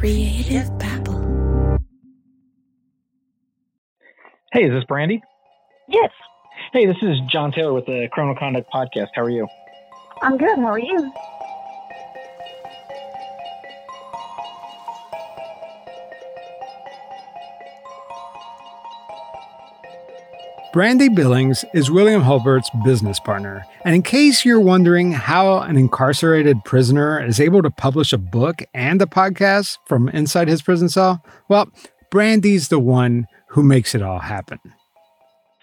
Creative Babble. Hey, is this Brandi? Yes, Hey, this is John Taylor with the Criminal Conduct Podcast. How are you? I'm good. How are you? Brandi Billings is William Holbert's business partner. And in case you're wondering how an incarcerated prisoner is able to publish a book and a podcast from inside his prison cell, well, Brandi's the one who makes it all happen.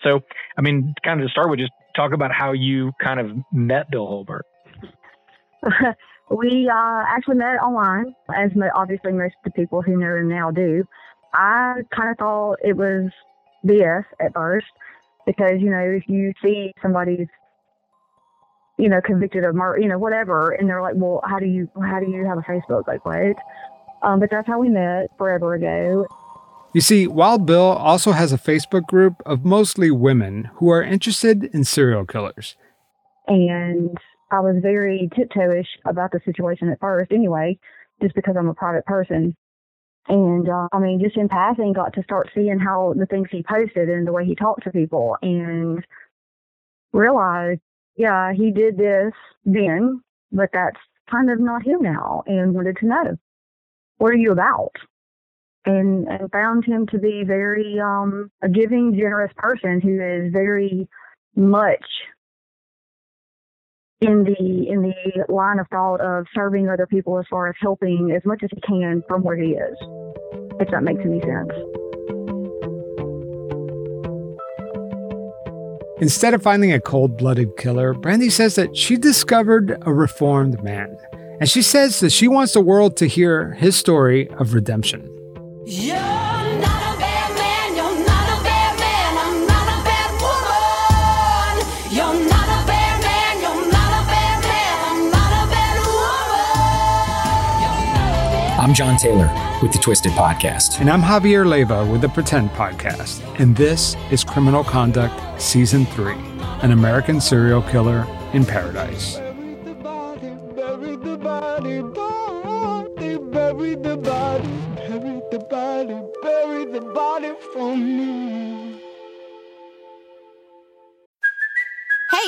So, I mean, kind of to start with, just talk about how you kind of met Bill Holbert. we uh, actually met online, as obviously most of the people who know him now do. I kind of thought it was BS at first because, you know, if you see somebody's, you know, convicted of murder, you know, whatever, and they're like, well, how do you, how do you have a Facebook? Like, what? Um, but that's how we met forever ago. You see, Wild Bill also has a Facebook group of mostly women who are interested in serial killers. and I was very tiptoeish about the situation at first, anyway, just because I'm a private person. And uh, I mean, just in passing, got to start seeing how the things he posted and the way he talked to people, and realized, yeah, he did this then, but that's kind of not him now. And wanted to know, what are you about? And and found him to be very um, a giving, generous person who is very much in the in the line of thought of serving other people as far as helping as much as he can from where he is. If that makes any sense. Instead of finding a cold blooded killer, Brandi says that she discovered a reformed man. And she says that she wants the world to hear his story of redemption. You're I'm John Taylor with the Twisted Podcast. And I'm Javier Leiva with the Pretend Podcast. And this is Criminal Conduct Season 3 An American Serial Killer in Paradise. Bury the body, bury the body, bury the body, bury the body, bury the body for me.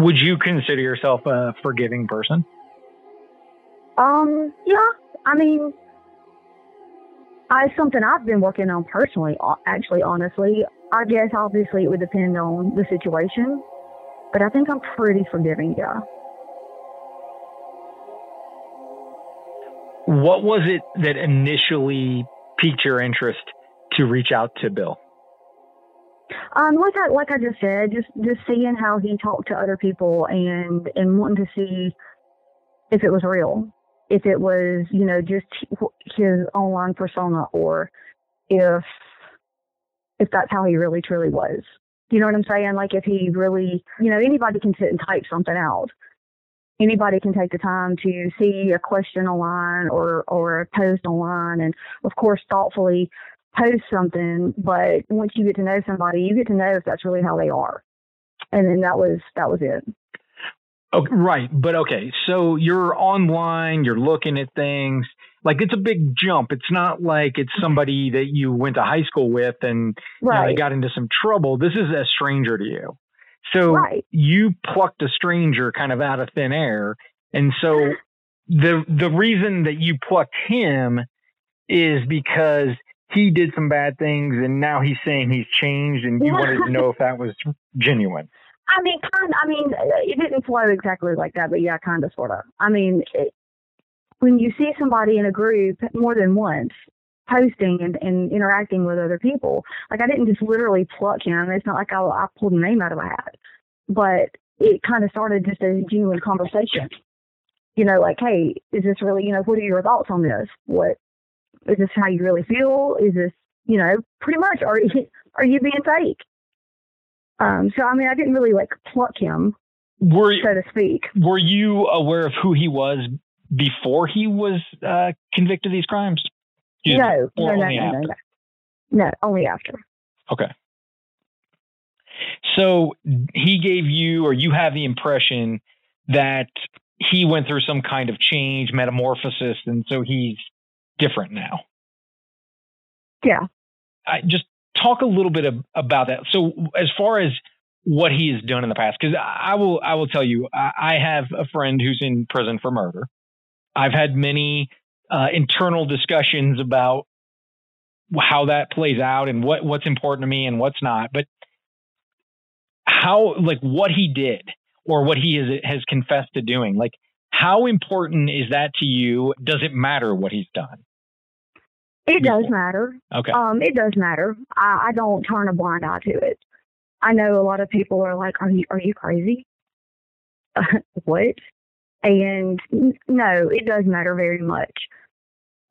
Would you consider yourself a forgiving person? Um, yeah, I mean, I something I've been working on personally. uh, Actually, honestly, I guess obviously it would depend on the situation, but I think I'm pretty forgiving. Yeah. What was it that initially piqued your interest to reach out to Bill? Um, like I like I just said, just just seeing how he talked to other people and and wanting to see if it was real, if it was you know just his online persona, or if if that's how he really truly was. You know what I'm saying? Like if he really, you know, anybody can sit and type something out. Anybody can take the time to see a question online or or a post online, and of course thoughtfully post something, but once you get to know somebody, you get to know if that's really how they are. And then that was that was it. Okay, right, but okay. So you're online, you're looking at things. Like it's a big jump. It's not like it's mm-hmm. somebody that you went to high school with and you know, they got into some trouble. This is a stranger to you. So Right. you plucked a stranger kind of out of thin air. And so the the reason that you plucked him is because he did some bad things and now he's saying he's changed and you wanted to know if that was genuine. I mean, kind. I mean, it didn't flow exactly like that, but yeah, kind of, sort of. I mean, it, when you see somebody in a group more than once posting and, and interacting with other people, like I didn't just literally pluck him. It's not like I, I pulled a name out of a hat, but it kind of started just a genuine conversation. You know, like, hey, is this really, you know, what are your thoughts on this? What is this how you really feel? Is this, you know, pretty much are you are you being fake? Um, so I mean, I didn't really like pluck him, Were so to speak. were you aware of who he was before he was uh, convicted of these crimes? Me. No, no, no, only no, no. No, only after. Okay. So he gave you, or you have the impression that he went through some kind of change, metamorphosis, and so he's different now. Yeah. I just talk a little bit of, about that. So as far as what he has done in the past, because I will, I will tell you, I, I have a friend who's in prison for murder. I've had many uh, internal discussions about how that plays out and what what's important to me and what's not. But how, like, what he did or what he has has confessed to doing, like, how important is that to you? Does it matter what he's done? It does matter. Okay. Um, it does matter. I, I don't turn a blind eye to it. I know a lot of people are like, "Are you are you crazy?" what? And no, it does matter very much.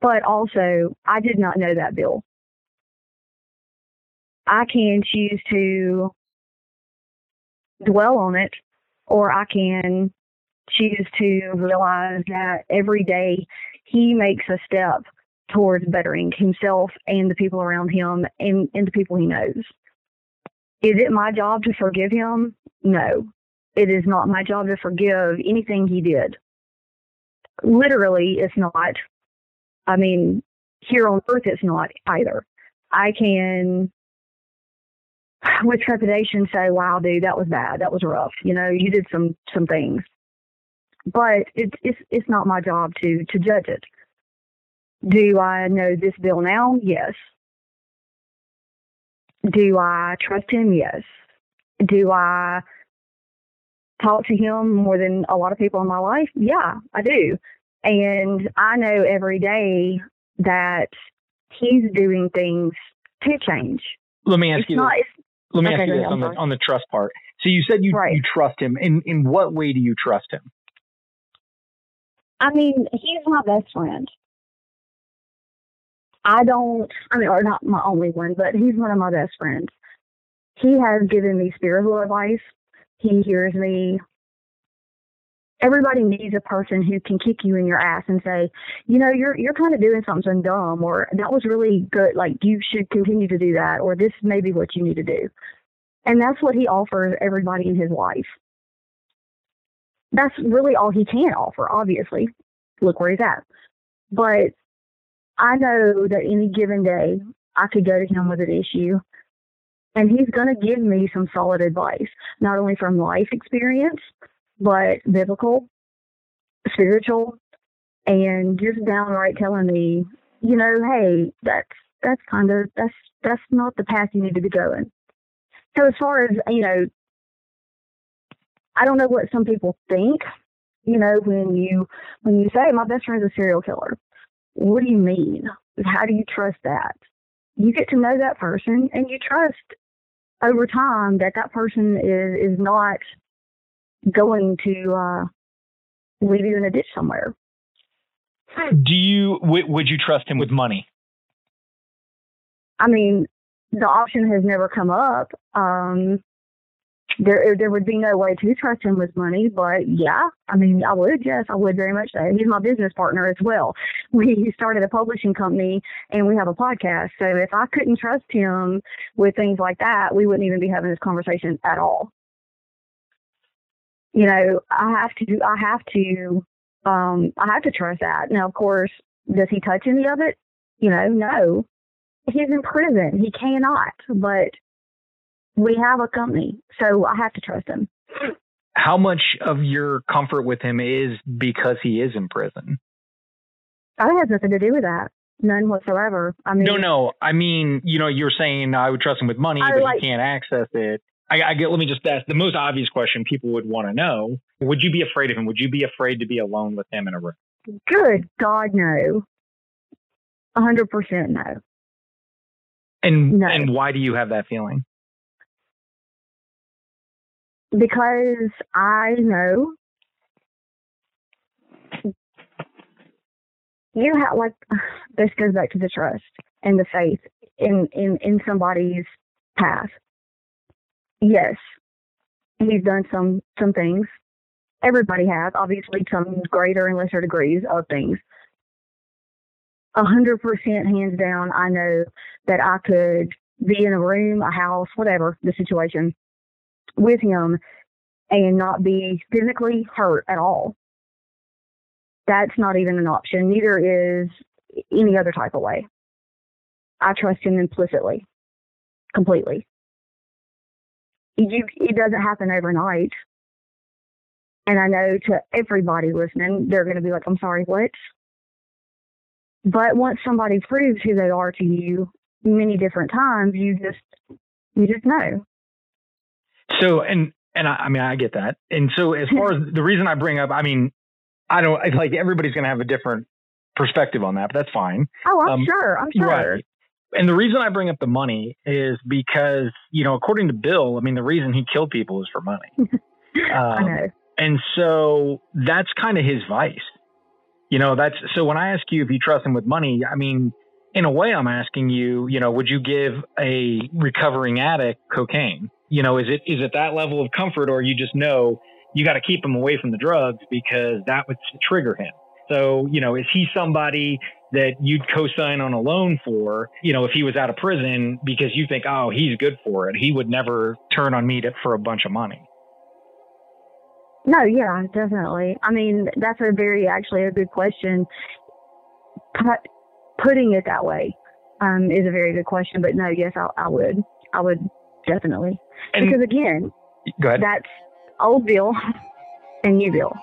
But also, I did not know that bill. I can choose to dwell on it, or I can choose to realize that every day he makes a step towards bettering himself and the people around him and, and the people he knows. Is it my job to forgive him? No. It is not my job to forgive anything he did. Literally, it's not. I mean, here on earth, it's not either. I can, with trepidation, say, "Wow, dude, that was bad. That was rough. You know, you did some some things." But it's it's it's not my job to to judge it. Do I know this bill now? Yes. Do I trust him? Yes. Do I talk to him more than a lot of people in my life? Yeah, I do. And I know every day that he's doing things to change. Let me ask It's you. not. this. Let me okay, ask you this on the on the trust part. So you said you Right. you trust him. In in what way do you trust him? I mean, he's my best friend. I don't, I mean, or not my only one, but he's one of my best friends. He has given me spiritual advice. He hears me. Everybody needs a person who can kick you in your ass and say, you know, you're you're kind of doing something dumb, or that was really good. Like you should continue to do that, or this may be what you need to do. And that's what he offers everybody in his life. That's really all he can offer. Obviously, look where he's at. But I know that any given day, I could go to him with an issue, and he's going to give me some solid advice, not only from life experience, but biblical, spiritual, and just downright telling me, you know, hey, that's that's kind of that's that's not the path you need to be going. So as far as you know, I don't know what some people think. You know, when you when you say my best friend's a serial killer, what do you mean? How do you trust that? You get to know that person, and you trust over time that that person is is not going to uh, leave you in a ditch somewhere. Do you w- would you trust him with money? I mean, the option has never come up. Um, there, there would be no way to trust him with money, but yeah, I mean, I would. Yes, I would very much. So he's my business partner as well. We started a publishing company and we have a podcast. So if I couldn't trust him with things like that, we wouldn't even be having this conversation at all. You know, I have to. I have to. Um, I have to trust that. Now, of course, does he touch any of it? You know, no he's in prison. He cannot, but we have a company, so I have to trust him. How much of your comfort with him is because he is in prison? That has nothing to do with that. None whatsoever. I mean, No, no. I mean, you know, you're saying I would trust him with money, I but like- he can't access it. I, I get. Let me just ask the most obvious question people would want to know: Would you be afraid of him? Would you be afraid to be alone with him in a room? good God, no. A hundred percent no. And No. and why do you have that feeling? Because I know you have like this goes back to the trust and the faith in in in somebody's path. Yes, he's done some some things. Everybody has, obviously, some greater and lesser degrees of things. A hundred percent, hands down, I know that I could be in a room, a house, whatever the situation, with him and not be physically hurt at all. That's not even an option. Neither is any other type of way. I trust him implicitly, completely. You, it doesn't happen overnight. And I know to everybody listening, they're going to be like, I'm sorry, what? But once somebody proves who they are to you many different times, you just, you just know. So, and and I, I mean, I get that. And so, as far as the reason I bring up, I mean, I don't like everybody's going to have a different perspective on that, but that's fine. Oh, I'm Um, sure. I'm sure. Right. And the reason I bring up the money is because, you know, according to Bill, I mean, the reason he killed people is for money. I Um, know. and so that's kind of his vice. You know, that's so when I ask you if you trust him with money, I mean, in a way, I'm asking you, you know, would you give a recovering addict cocaine? You know, is it is it that level of comfort, or you just know you got to keep him away from the drugs because that would trigger him? So, you know, is he somebody that you'd co-sign on a loan for? You know, if he was out of prison because you think, oh, he's good for it, he would never turn on me to, for a bunch of money. No, yeah, definitely. I mean, that's a very actually a good question. Put, putting it that way um, is a very good question. But no, yes, I, I would. I would definitely. And because again, go ahead. that's old Bill and new Bill.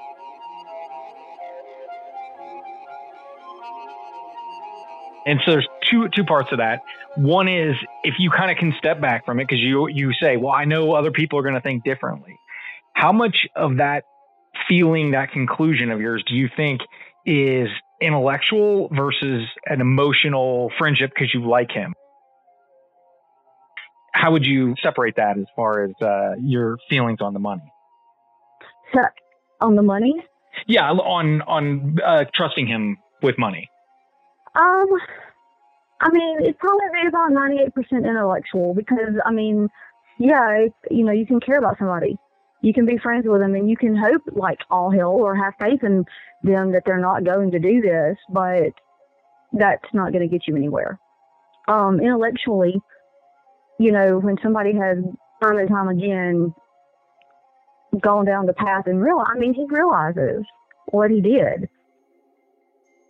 And so there's two two parts of that. One is if you kind of can step back from it because you you say, well, I know other people are going to think differently. How much of that feeling, that conclusion of yours, do you think is intellectual versus an emotional friendship because you like him? How would you separate that as far as uh, your feelings on the money? So on the money, Yeah, on on uh, trusting him with money. Um, I mean, it'd probably about ninety-eight percent intellectual because I mean, yeah, it, you know, you can care about somebody, you can be friends with them, and you can hope like all hell or have faith in them that they're not going to do this, but that's not going to get you anywhere. Um, intellectually, you know, when somebody has time and time again gone down the path and real, I mean, he realizes what he did.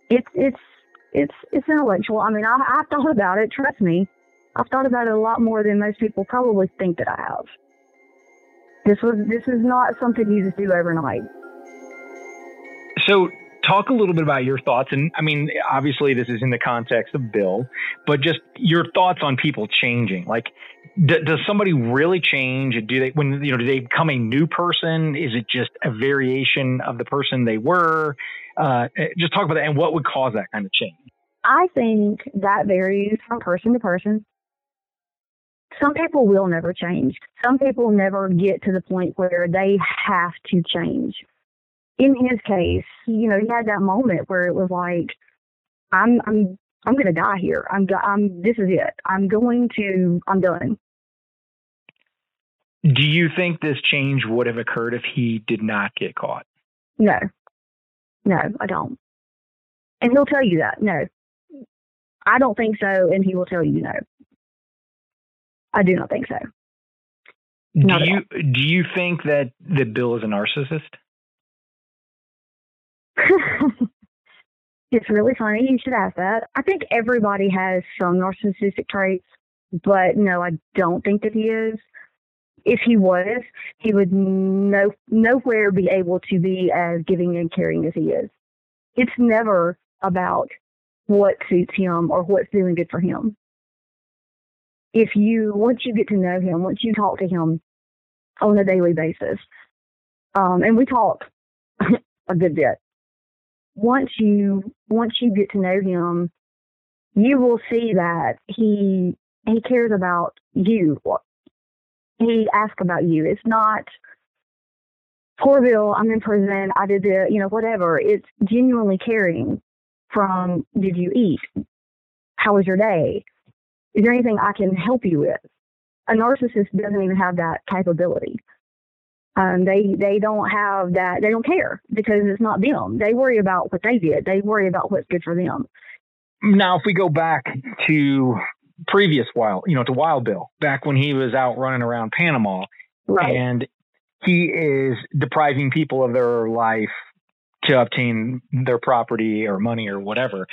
It's it's it's it's intellectual. I mean, I, I've thought about it. Trust me, I've thought about it a lot more than most people probably think that I have. This was this is not something you just do overnight. So, talk a little bit about your thoughts. And I mean, obviously, this is in the context of Bill, but just your thoughts on people changing. Like, d- does somebody really change? Do they, when, you know, do they become a new person? Is it just a variation of the person they were? Uh, just talk about that and what would cause that kind of change. I think that varies from person to person. Some people will never change. Some people never get to the point where they have to change. In his case, you know, he had that moment where it was like, I'm, I'm, I'm going to die here. I'm, I'm, this is it. I'm going to, I'm done. Do you think this change would have occurred if he did not get caught? No, no, I don't. And he'll tell you that. No, I don't think so. And he will tell you no. I do not think so. Not do you do you think that that Bill is a narcissist? it's really funny. You should ask that. I think everybody has some narcissistic traits, but no, I don't think that he is. If he was, he would no nowhere be able to be as giving and caring as he is. It's never about what suits him or what's doing good for him. If you once you get to know him, once you talk to him on a daily basis, um, and we talk a good bit once you once you get to know him, you will see that he he cares about you. He asks about you. It's not poor Bill, I'm in prison. I did the, you know, whatever. It's genuinely caring from, did you eat? How was your day? Is there anything I can help you with? A narcissist doesn't even have that capability. Um, they they don't have that. They don't care because it's not them. They worry about what they did. They worry about what's good for them. Now, if we go back to previous Wild, you know, to Wild Bill, back when he was out running around Panama, Right. and he is depriving people of their life to obtain their property or money or whatever.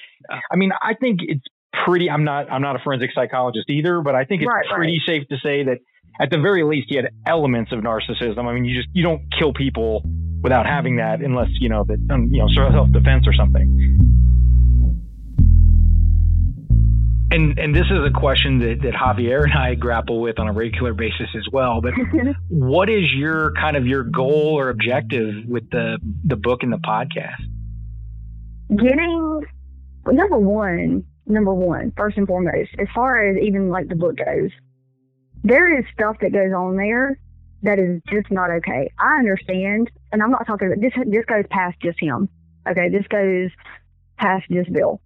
I mean, I think it's pretty. I'm not. I'm not a forensic psychologist either, but I think it's Right, right. pretty safe to say that at the very least he had elements of narcissism. I mean, you just you don't kill people without having that unless you know that um, you know self defense or something. And and this is a question that, that Javier and I grapple with on a regular basis as well. But what is your kind of your goal or objective with the the book and the podcast? getting number one, number one, first and foremost, as far as even like the book goes, there is stuff that goes on there that is just not okay. I understand, and I'm not talking about this. This goes past just him. Okay, this goes past just Bill.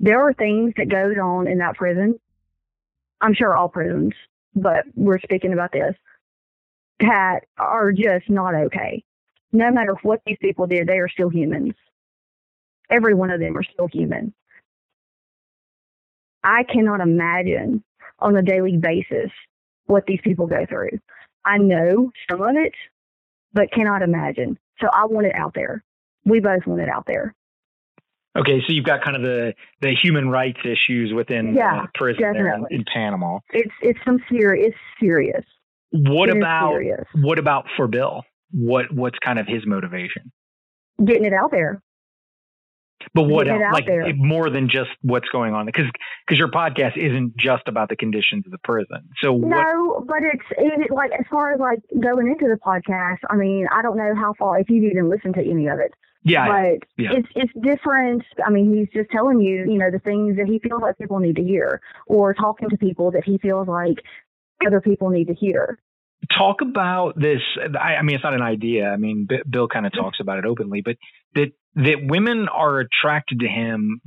There are things that goes on in that prison. I'm sure all prisons, but we're speaking about this that are just not okay. No matter what these people did, they are still humans every one of them are still human. I cannot imagine on a daily basis what these people go through. I know some of it, but cannot imagine. So I want it out there. We both want it out there. Okay, so you've got kind of the the human rights issues within Yeah, uh, prison in, in Panama. It's it's some serious. It's serious. What It about serious. what about for Bill? What what's kind of his motivation? Getting it out there. But what else? Like there. more than just what's going on because because your podcast isn't just about the conditions of the prison. So what? No, but it's it, like as far as like going into the podcast. I mean, I don't know how far if you've even listened to any of it. Yeah, but yeah. it's it's different. I mean, he's just telling you, you know, the things that he feels like people need to hear, or talking to people that he feels like other people need to hear. talk about this. I, I mean, it's not an idea. I mean, B- Bill kind of talks about it openly, but that that women are attracted to him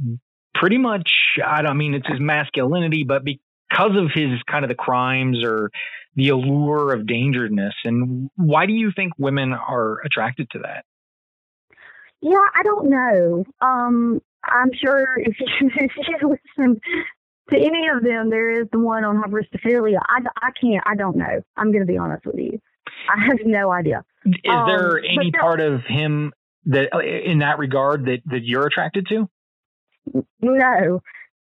pretty much. I don't I mean it's his masculinity, but because of his kind of the crimes or the allure of dangerousness. And why do you think women are attracted to that? Yeah, I don't know. Um, I'm sure if you, if you listen to any of them, there is the one on hybristophilia. I, I can't. I don't know. I'm going to be honest with you. I have no idea. Is Um, there any part of him that, uh, in that regard, that that you're attracted to? No,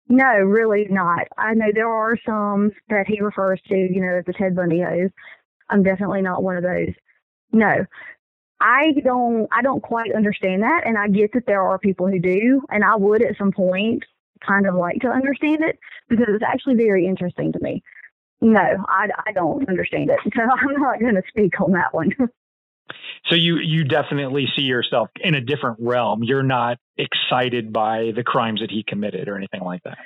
no, really not. I know there are some that he refers to, you know, as the Ted Bundy hoes. I'm definitely not one of those. No, I don't. I don't quite understand that, and I get that there are people who do, and I would at some point kind of like to understand it because it's actually very interesting to me. No, I, I don't understand it, so I'm not going to speak on that one. So you you definitely see yourself in a different realm. You're not excited by the crimes that he committed or anything like that.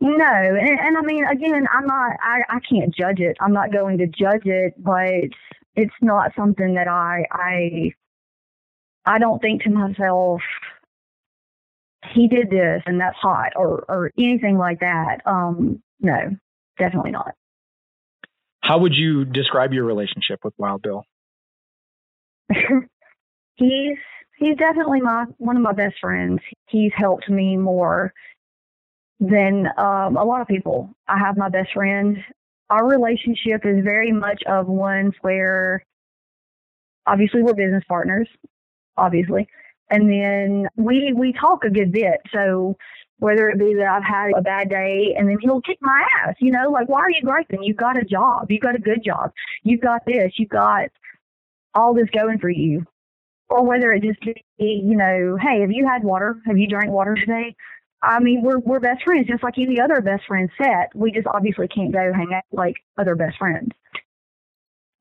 No, and, and I mean, again, I'm not. I, I can't judge it. I'm not going to judge it, but it's not something that I I I don't think to myself. He did this, and that's hot, or or anything like that. Um, no, definitely not. How would you describe your relationship with Wild Bill? he's he's definitely my one of my best friends. He's helped me more than um, a lot of people. I have my best friend. Our relationship is very much of ones where obviously we're business partners, obviously, and then we we talk a good bit. So whether it be that I've had a bad day and then he'll kick my ass, you know, like why are you griping? You've got a job, you've got a good job, you've got this, you've got all this going for you. Or whether it just be, you know, hey, have you had water? Have you drank water today? I mean, we're we're best friends, just like any other best friend set. We just obviously can't go hang out like other best friends.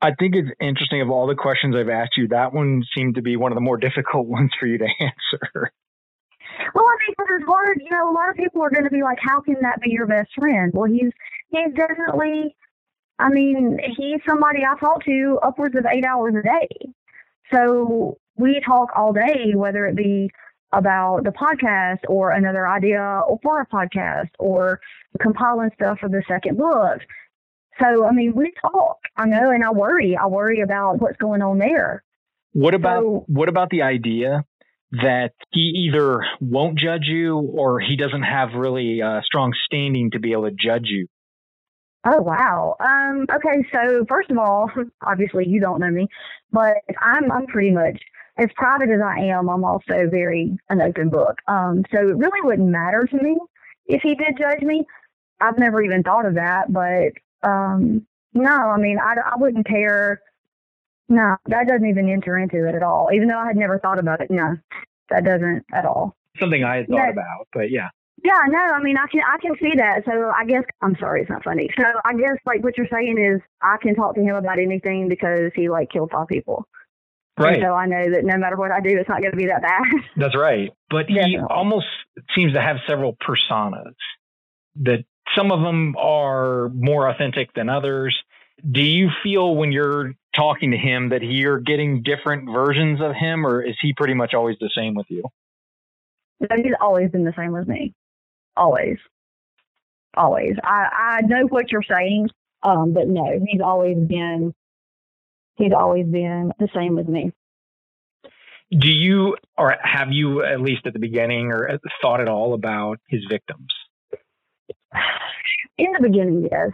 I think it's interesting of all the questions I've asked you, that one seemed to be one of the more difficult ones for you to answer. Well, I mean, because it's hard. You know, a lot of people are going to be like, "How can that be your best friend?" Well, he's he's definitely. I mean, he's somebody I talk to upwards of eight hours a day. So we talk all day, whether it be about the podcast or another idea or for a podcast or compiling stuff for the second book. So, I mean, we talk, I know, and I worry. I worry about what's going on there. What about So- what about the idea that he either won't judge you or he doesn't have really uh, strong standing to be able to judge you? Oh wow. Um, okay, so first of all, obviously you don't know me, but I'm I'm pretty much as private as I am, I'm also very an open book. Um, so it really wouldn't matter to me if he did judge me. I've never even thought of that, but um, no, I mean I, I wouldn't care. No, that doesn't even enter into it at all. Even though I had never thought about it, no, that doesn't at all. Something I had thought Yeah. about, but yeah. Yeah, no, I mean, I can I can see that. So I guess I'm sorry, it's not funny. So I guess like what you're saying is I can talk to him about anything because he like killed five people. Right. And so I know that no matter what I do, it's not going to be that bad. That's right. But he Definitely. almost seems to have several personas that some of them are more authentic than others. Do you feel when you're talking to him that you're getting different versions of him, or is he pretty much always the same with you? He's always been the same with me. Always. Always. I, I know what you're saying, um, but no, he's always been he's always been the same with me. Do you, or have you at least at the beginning, or thought at all about his victims? In the beginning, yes.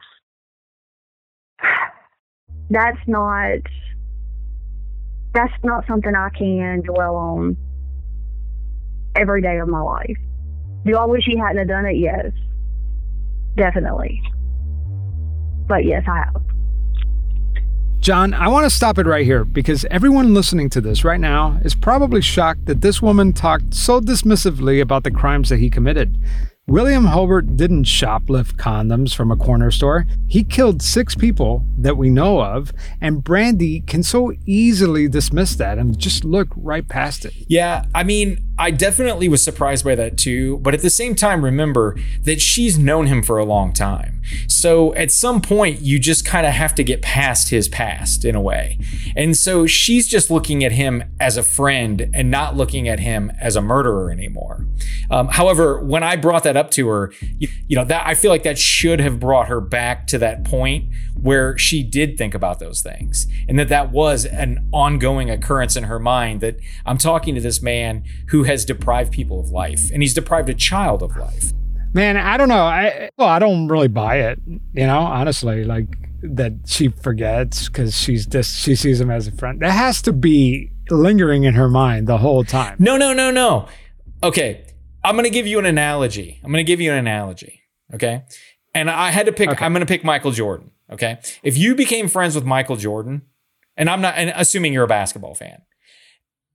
That's not that's not something I can dwell on every day of my life. Do I wish he hadn't have done it? Yes. Definitely. But yes, I have. John, I want to stop it right here because everyone listening to this right now is probably shocked that this woman talked so dismissively about the crimes that he committed. William Holbert didn't shoplift condoms from a corner store. He killed six people that we know of, and Brandi can so easily dismiss that and just look right past it. Yeah, I mean, I definitely was surprised by that too. But at the same time, remember that she's known him for a long time. So at some point, you just kind of have to get past his past in a way. And so she's just looking at him as a friend and not looking at him as a murderer anymore. Um, however, when I brought that up to her, you, you know, that I feel like that should have brought her back to that point where she did think about those things and that that was an ongoing occurrence in her mind that I'm talking to this man who has deprived people of life and he's deprived a child of life. Man, I don't know. I well, I don't really buy it. You know, honestly, like that she forgets because she's just she sees him as a friend. That has to be lingering in her mind the whole time. No, no, no, no. Okay. I'm going to give you an analogy. I'm going to give you an analogy. Okay. And I had to pick, Okay. I'm going to pick Michael Jordan. Okay. If you became friends with Michael Jordan, and I'm not, and assuming you're a basketball fan,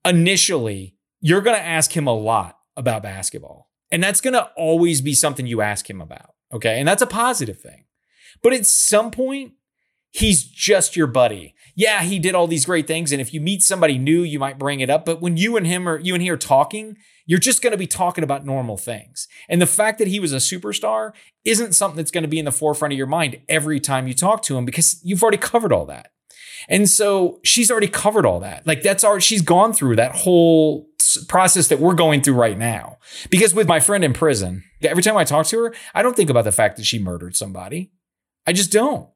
initially, you're going to ask him a lot about basketball. And that's going to always be something you ask him about. Okay. And that's a positive thing. But at some point, he's just your buddy. Yeah, he did all these great things. And if you meet somebody new, you might bring it up. But when you and him are you and he are talking, you're just going to be talking about normal things. And the fact that he was a superstar isn't something that's going to be in the forefront of your mind every time you talk to him because you've already covered all that. And so she's already covered all that. Like that's our, she's gone through that whole process that we're going through right now. Because with my friend in prison, every time I talk to her, I don't think about the fact that she murdered somebody. I just don't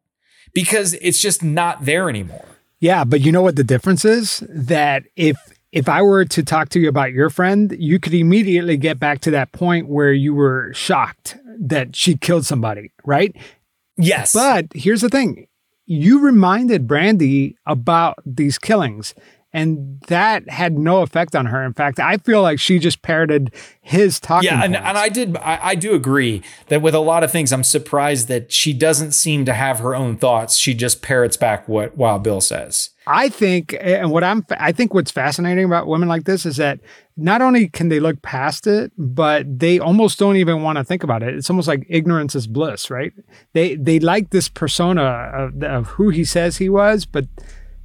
because it's just not there anymore. Yeah, but you know what the difference is? That if if I were to talk to you about your friend, you could immediately get back to that point where you were shocked that she killed somebody, right? Yes. But here's the thing. You reminded Brandi about these killings and that had no effect on her. In fact, I feel like she just parroted his talking yeah, and, and I did. I, I do agree that with a lot of things, I'm surprised that she doesn't seem to have her own thoughts. She just parrots back what Wild Bill says. I think, and what I'm, I think what's fascinating about women like this is that not only can they look past it, but they almost don't even want to think about it. It's almost like ignorance is bliss, right? They they like this persona of, of who he says he was, but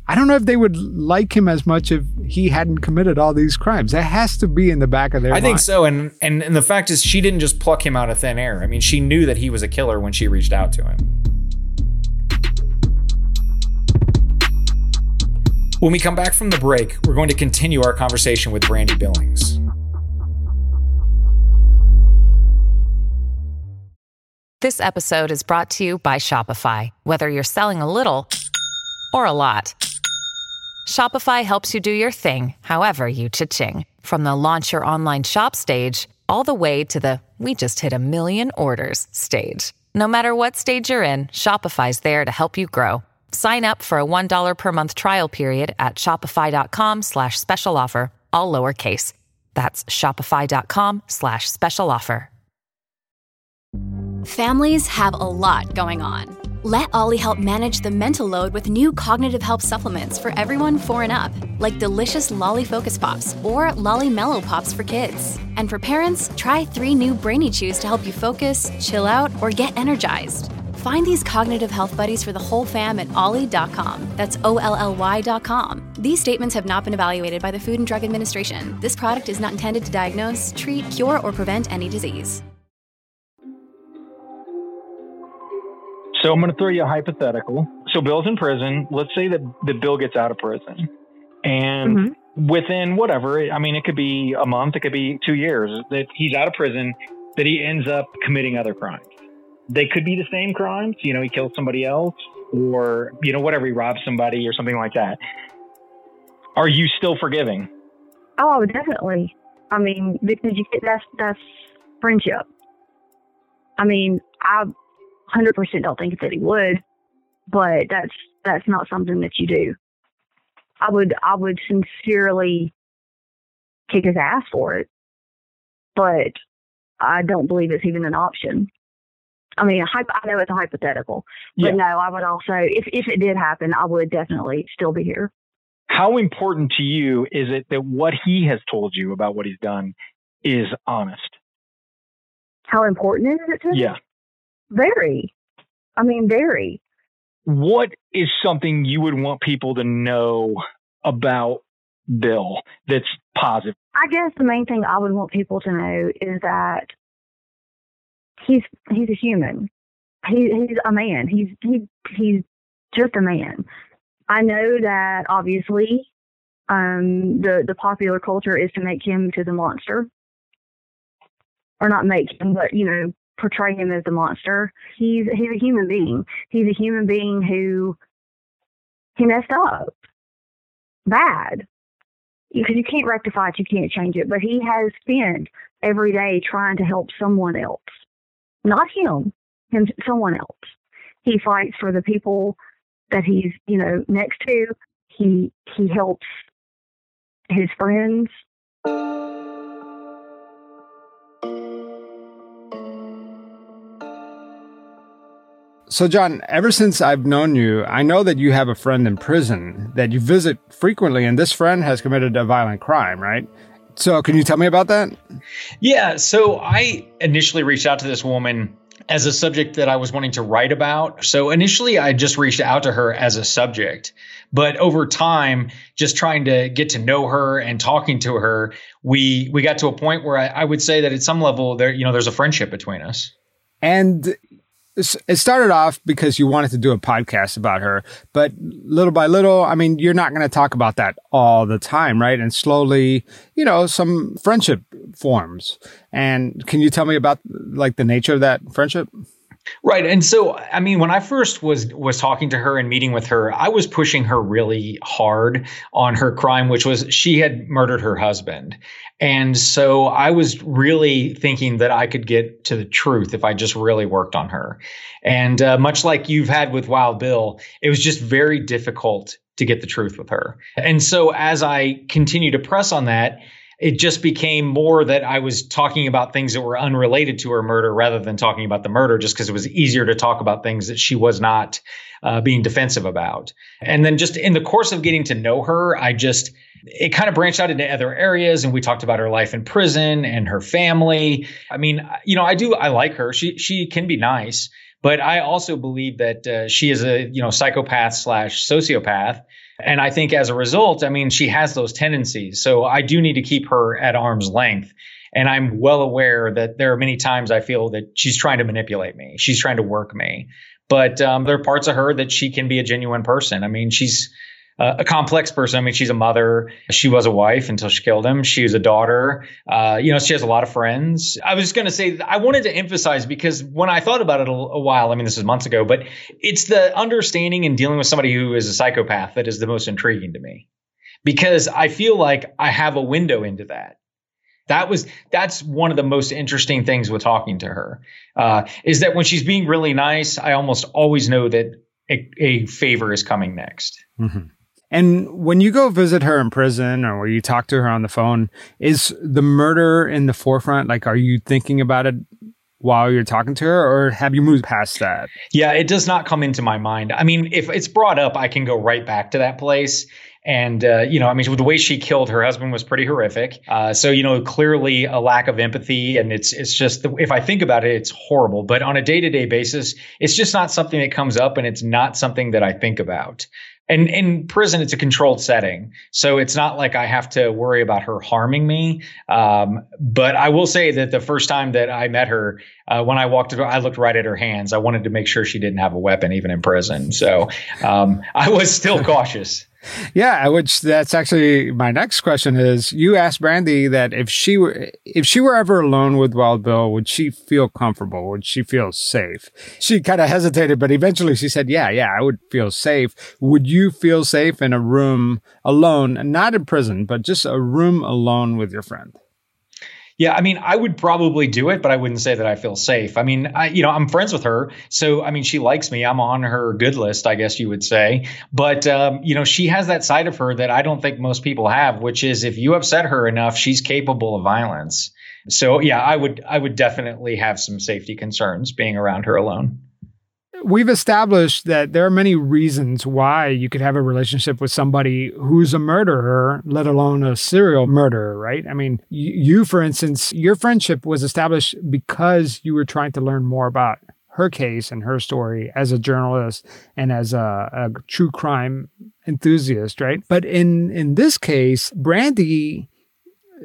I don't know if they would like him as much if he hadn't committed all these crimes. That has to be in the back of their I mind. think so, and, and and the fact is, she didn't just pluck him out of thin air. I mean, she knew that he was a killer when she reached out to him. When we come back from the break, we're going to continue our conversation with Brandi Billings. This episode is brought to you by Shopify. Whether you're selling a little or a lot, Shopify helps you do your thing, however you cha-ching. From the launch your online shop stage, all the way to the we just hit a million orders stage. No matter what stage you're in, Shopify's there to help you grow. Sign up for a $1 per month trial period at shopify.com slash special offer, all lowercase. That's shopify.com slash special offer. Families have a lot going on. Let Olly help manage the mental load with new cognitive help supplements for everyone four and up, like delicious Lolly Focus Pops or Lolly Mellow Pops for kids. And for parents, try three new Brainy Chews to help you focus, chill out, or get energized. Find these cognitive health buddies for the whole fam at olly.com. That's O L L Y.com. These statements have not been evaluated by the Food and Drug Administration. This product is not intended to diagnose, treat, cure, or prevent any disease. So I'm going to throw you a hypothetical. So Bill's in prison. Let's say that, that Bill gets out of prison. And Mhm. within whatever, I mean, it could be a month, it could be two years, that he's out of prison, that he ends up committing other crimes. They could be the same crimes. You know, he kills somebody else or, you know, whatever, he robs somebody or something like that. Are you still forgiving? Oh, I would definitely. I mean, because you that's that's friendship. I mean, I hundred percent don't think that he would, but that's that's not something that you do. I would I would sincerely kick his ass for it, but I don't believe it's even an option. I mean, hypo, I know it's a hypothetical, but Yeah. no, I would also, if if it did happen, I would definitely still be here. How important to you is it that what he has told you about what he's done is honest? How important is it to me? Yeah. Very. I mean, very. what is something you would want people to know about Bill that's positive? I guess the main thing I would want people to know is that he's he's a human. He he's a man. He's he he's just a man. I know that obviously um the the popular culture is to make him to the monster. Or not make him, but you know, portray him as the monster. He's he's a human being. He's a human being who he messed up. Bad because you can't rectify it, you can't change it. But he has spent every day trying to help someone else, not him, him, someone else. He fights for the people that he's, you know, next to. He he helps his friends. So, John, ever since I've known you, I know that you have a friend in prison that you visit frequently, and this friend has committed a violent crime, right? So, can you tell me about that? Yeah. So I initially reached out to this woman as a subject that I was wanting to write about. So initially, I just reached out to her as a subject. But over time, just trying to get to know her and talking to her, we we got to a point where I, I would say that at some level there, you know, there's a friendship between us. And it started off because you wanted to do a podcast about her, but little by little, I mean, you're not going to talk about that all the time, right? And slowly, you know, some friendship forms. And can you tell me about like the nature of that friendship? Right. And so I mean when I first was was talking to her and meeting with her, I was pushing her really hard on her crime which was she had murdered her husband. And so I was really thinking that I could get to the truth if I just really worked on her. And uh, much like you've had with Wild Bill, it was just very difficult to get the truth with her. And so as I continue to press on that, it just became more that I was talking about things that were unrelated to her murder rather than talking about the murder, just because it was easier to talk about things that she was not uh, being defensive about. And then just in the course of getting to know her, I just, it kind of branched out into other areas and we talked about her life in prison and her family. I mean, you know, I do, I like her. She, she can be nice, but I also believe that uh, she is a, you know, psychopath slash sociopath. And I think as a result, I mean, she has those tendencies. So I do need to keep her at arm's length. And I'm well aware that there are many times I feel that she's trying to manipulate me. She's trying to work me. But um, there are parts of her that she can be a genuine person. I mean, she's uh, a complex person. I mean, she's a mother. She was a wife until she killed him. She was a daughter. Uh, you know, she has a lot of friends. I was going to say, I wanted to emphasize because when I thought about it a, a while, I mean, this is months ago, but it's the understanding and dealing with somebody who is a psychopath that is the most intriguing to me because I feel like I have a window into that. That was that's one of the most interesting things with talking to her uh, is that when she's being really nice, I almost always know that a, a favor is coming next. Mm-hmm. And when you go visit her in prison or when you talk to her on the phone, is the murder in the forefront? Like, are you thinking about it while you're talking to her, or have you moved past that? Yeah, it does not come into my mind. I mean, if it's brought up, I can go right back to that place. And, uh, you know, I mean, the way she killed her husband was pretty horrific. Uh, so, you know, clearly a lack of empathy. And it's, it's just, if I think about it, it's horrible. But on a day to day basis, it's just not something that comes up and it's not something that I think about. And in prison, it's a controlled setting. So it's not like I have to worry about her harming me. Um, but I will say that the first time that I met her, uh, when I walked, I looked right at her hands. I wanted to make sure she didn't have a weapon, even in prison. So um, I was still cautious. Yeah, which that's actually my next question is you asked Brandi that if she were if she were ever alone with Wild Bill, would she feel comfortable? Would she feel safe? She kind of hesitated, but eventually she said, "Yeah, yeah, I would feel safe." Would you feel safe in a room alone, not in prison, but just a room alone with your friend? Yeah, I mean, I would probably do it, but I wouldn't say that I feel safe. I mean, I, you know, I'm friends with her, so I mean, she likes me. I'm on her good list, I guess you would say. But um, you know, she has that side of her that I don't think most people have, which is if you upset her enough, she's capable of violence. So yeah, I would, I would definitely have some safety concerns being around her alone we've established that there are many reasons why you could have a relationship with somebody who's a murderer, let alone a serial murderer, right? I mean, you, for instance, your friendship was established because you were trying to learn more about her case and her story as a journalist and as a, a true crime enthusiast, right? But in in this case, Brandi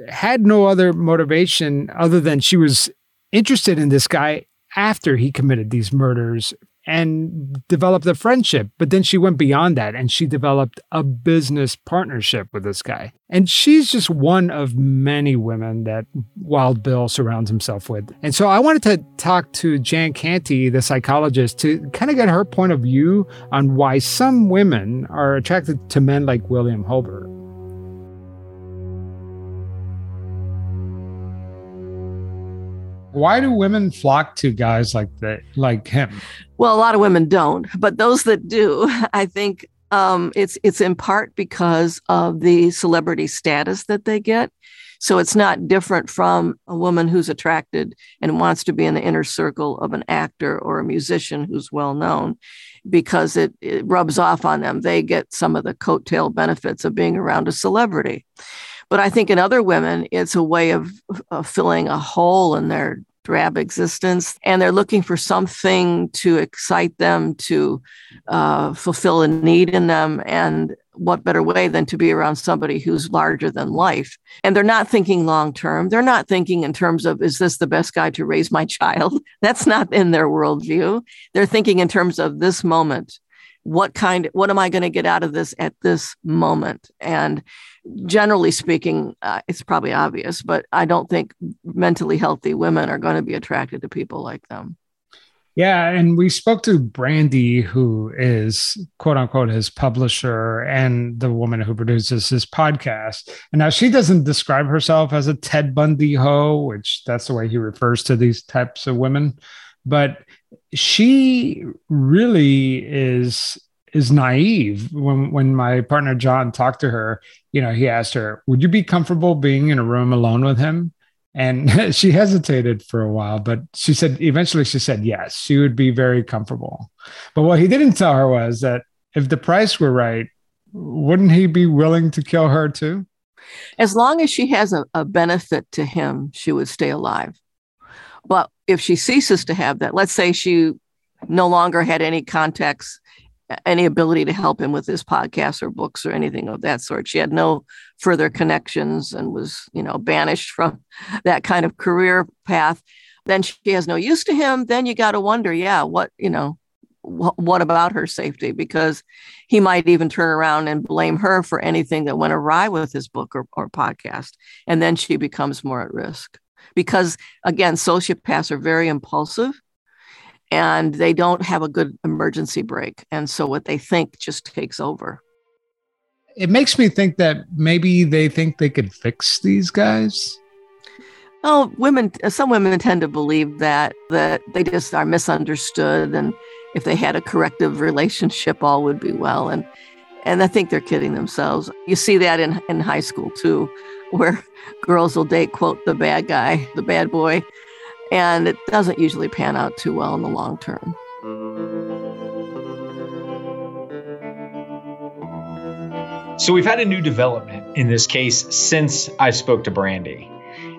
had no other motivation other than she was interested in this guy after he committed these murders and developed a friendship. But then she went beyond that and she developed a business partnership with this guy. And she's just one of many women that Wild Bill surrounds himself with. And so I wanted to talk to Jan Canty, the psychologist, to kind of get her point of view on why some women are attracted to men like William Holbert. Why do women flock to guys like that, like him? Well, a lot of women don't, but those that do, I think um, it's it's in part because of the celebrity status that they get. So it's not different from a woman who's attracted and wants to be in the inner circle of an actor or a musician who's well known because it, it rubs off on them. They get some of the coattail benefits of being around a celebrity. But I think in other women, it's a way of, of filling a hole in their drab existence and they're looking for something to excite them to uh, fulfill a need in them and what better way than to be around somebody who's larger than life? And they're not thinking long term. They're not thinking in terms of is this the best guy to raise my child? That's not in their worldview. They're thinking in terms of this moment what kind what am i going to get out of this at this moment? And generally speaking uh, it's probably obvious but i don't think mentally healthy women are going to be attracted to people like them. Yeah and we spoke to Brandi who is quote unquote his publisher and the woman who produces his podcast. And now she doesn't describe herself as a ted bundy hoe which that's the way he refers to these types of women but she really is is naive. When when my partner John talked to her you know he asked her would you be comfortable being in a room alone with him? And she hesitated for a while but she said eventually she said yes she would be very comfortable. But what he didn't tell her was that if the price were right wouldn't he be willing to kill her too? As long as she has a, a benefit to him she would stay alive. But if she ceases to have that, let's say she no longer had any contacts, any ability to help him with his podcasts or books or anything of that sort. She had no further connections and was, you know, banished from that kind of career path. Then she has no use to him. Then you got to wonder, yeah, what, you know, wh- what about her safety? Because he might even turn around and blame her for anything that went awry with his book or, or podcast. And then she becomes more at risk. Because again, sociopaths are very impulsive and they don't have a good emergency brake. And so what they think just takes over. It makes me think that maybe they think they could fix these guys. Oh, women, some women tend to believe that that they just are misunderstood, and if they had a corrective relationship, all would be well. And and I think they're kidding themselves. You see that in in high school too, where girls will date quote the bad guy, the bad boy, and it doesn't usually pan out too well in the long term. So we've had a new development in this case since I spoke to Brandi.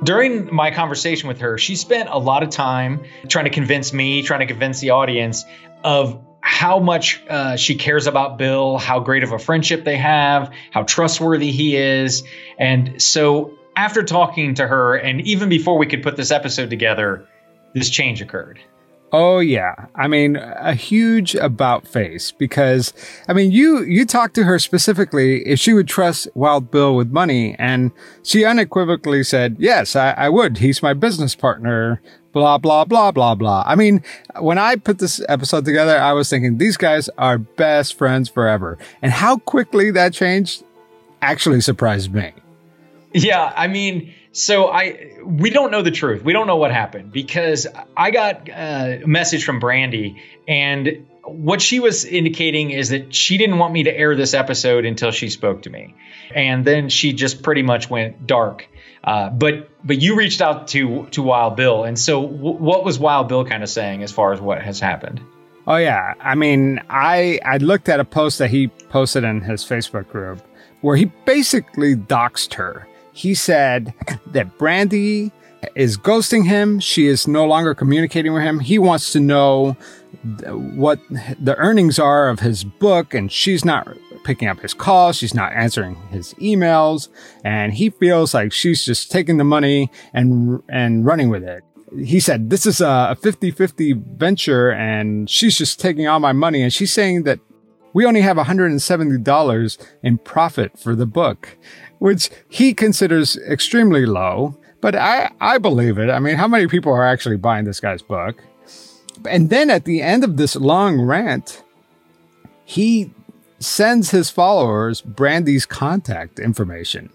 During my conversation with her, she spent a lot of time trying to convince me, trying to convince the audience of how much uh, she cares about Bill, how great of a friendship they have, how trustworthy he is. And so after talking to her, and even before we could put this episode together, this change occurred. Oh yeah. I mean, a huge about face because I mean, you you talked to her specifically if she would trust Wild Bill with money and she unequivocally said, "Yes, I, I would. He's my business partner." Blah blah blah blah blah. I mean, when I put this episode together, I was thinking these guys are best friends forever. And how quickly that changed actually surprised me. Yeah, I mean, so I we don't know the truth. We don't know what happened because I got uh, a message from Brandi and what she was indicating is that she didn't want me to air this episode until she spoke to me. And then she just pretty much went dark. Uh, but but you reached out to to Wild Bill, and so w- what was Wild Bill kind of saying as far as what has happened? Oh yeah, I mean, I I looked at a post that he posted in his Facebook group where he basically doxed her he said that Brandi is ghosting him. She is no longer communicating with him. He wants to know what the earnings are of his book, and she's not picking up his calls. She's not answering his emails, and he feels like she's just taking the money and and running with it. He said, This is a 50 50 venture, and she's just taking all my money. And she's saying that we only have $170 in profit for the book which he considers extremely low. But I, I believe it. I mean, how many people are actually buying this guy's book? And then at the end of this long rant, he sends his followers Brandi's contact information,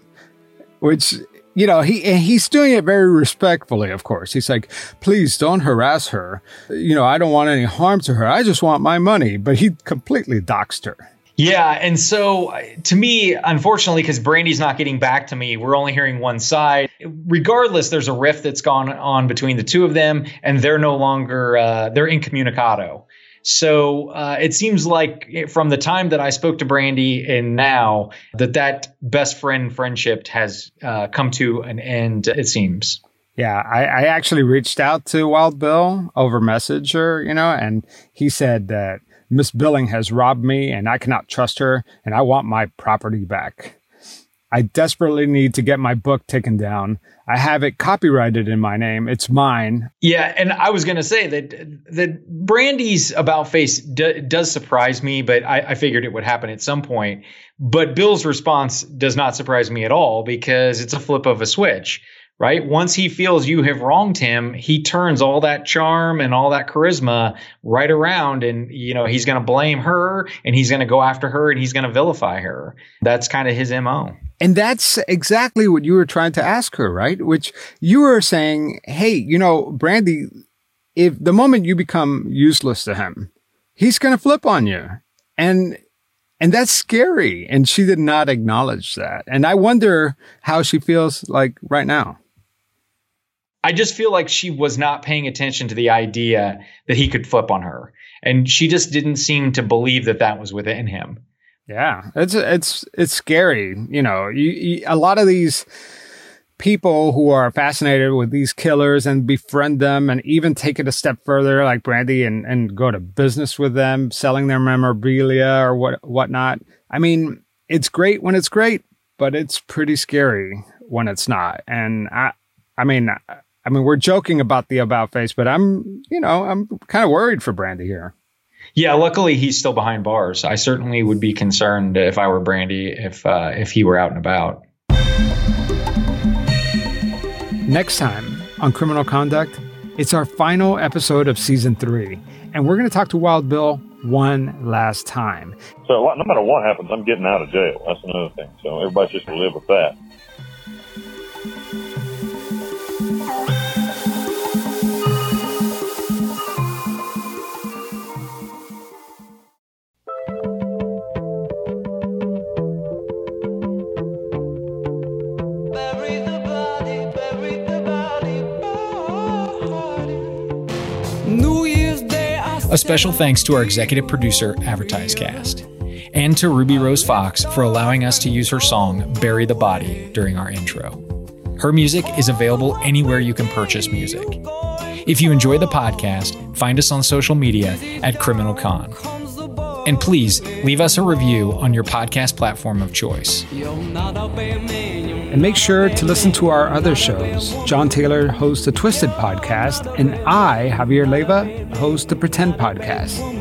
which you know he he's doing it very respectfully. Of course, he's like, "Please don't harass her. You know, I don't want any harm to her. I just want my money." But he completely doxed her. Yeah, and so to me, unfortunately, because Brandi's not getting back to me, we're only hearing one side. Regardless, there's a rift that's gone on between the two of them, and they're no longer uh, they're incommunicado. So uh, it seems like from the time that I spoke to Brandi and now that that best friend friendship has uh, come to an end. It seems. Yeah, I, I actually reached out to Wild Bill over Messenger, you know, and he said that Miss Billing has robbed me and I cannot trust her and I want my property back. I desperately need to get my book taken down. I have it copyrighted in my name. It's mine. Yeah, and I was going to say that that Brandi's about face d- does surprise me, but I, I figured it would happen at some point. But Bill's response does not surprise me at all because it's a flip of a switch right? Once he feels you have wronged him, he turns all that charm and all that charisma right around and you know, he's going to blame her and he's going to go after her and he's going to vilify her. That's kind of his MO. And that's exactly what you were trying to ask her, right? Which you were saying, "Hey, you know, Brandi, if the moment you become useless to him, he's going to flip on you." And and that's scary. And she did not acknowledge that. And I wonder how she feels like right now. I just feel like she was not paying attention to the idea that he could flip on her, and she just didn't seem to believe that that was within him. Yeah, it's it's it's scary. You know, you, you, a lot of these people who are fascinated with these killers and befriend them, and even take it a step further, like Brandi, and and go to business with them, selling their memorabilia or what whatnot. I mean, it's great when it's great, but it's pretty scary when it's not. And I, I mean, I mean, we're joking about the about face, but I'm, you know, I'm kind of worried for Brandi here. Yeah, luckily he's still behind bars. I certainly would be concerned if I were Brandi if uh, if he were out and about. Next time on Criminal Conduct, it's our final episode of season three, and we're going to talk to Wild Bill one last time. So no matter what happens, I'm getting out of jail. That's another thing. So everybody's just gonna live with that. A special thanks to our executive producer, AdvertiseCast, and to Ruby Rose Fox for allowing us to use her song Bury the Body during our intro. Her music is available anywhere you can purchase music. If you enjoy the podcast, find us on social media at Criminal Con. And please leave us a review on your podcast platform of choice. And make sure to listen to our other shows. John Taylor hosts a Twisted podcast, and I, Javier Leiva, host the Pretend podcast.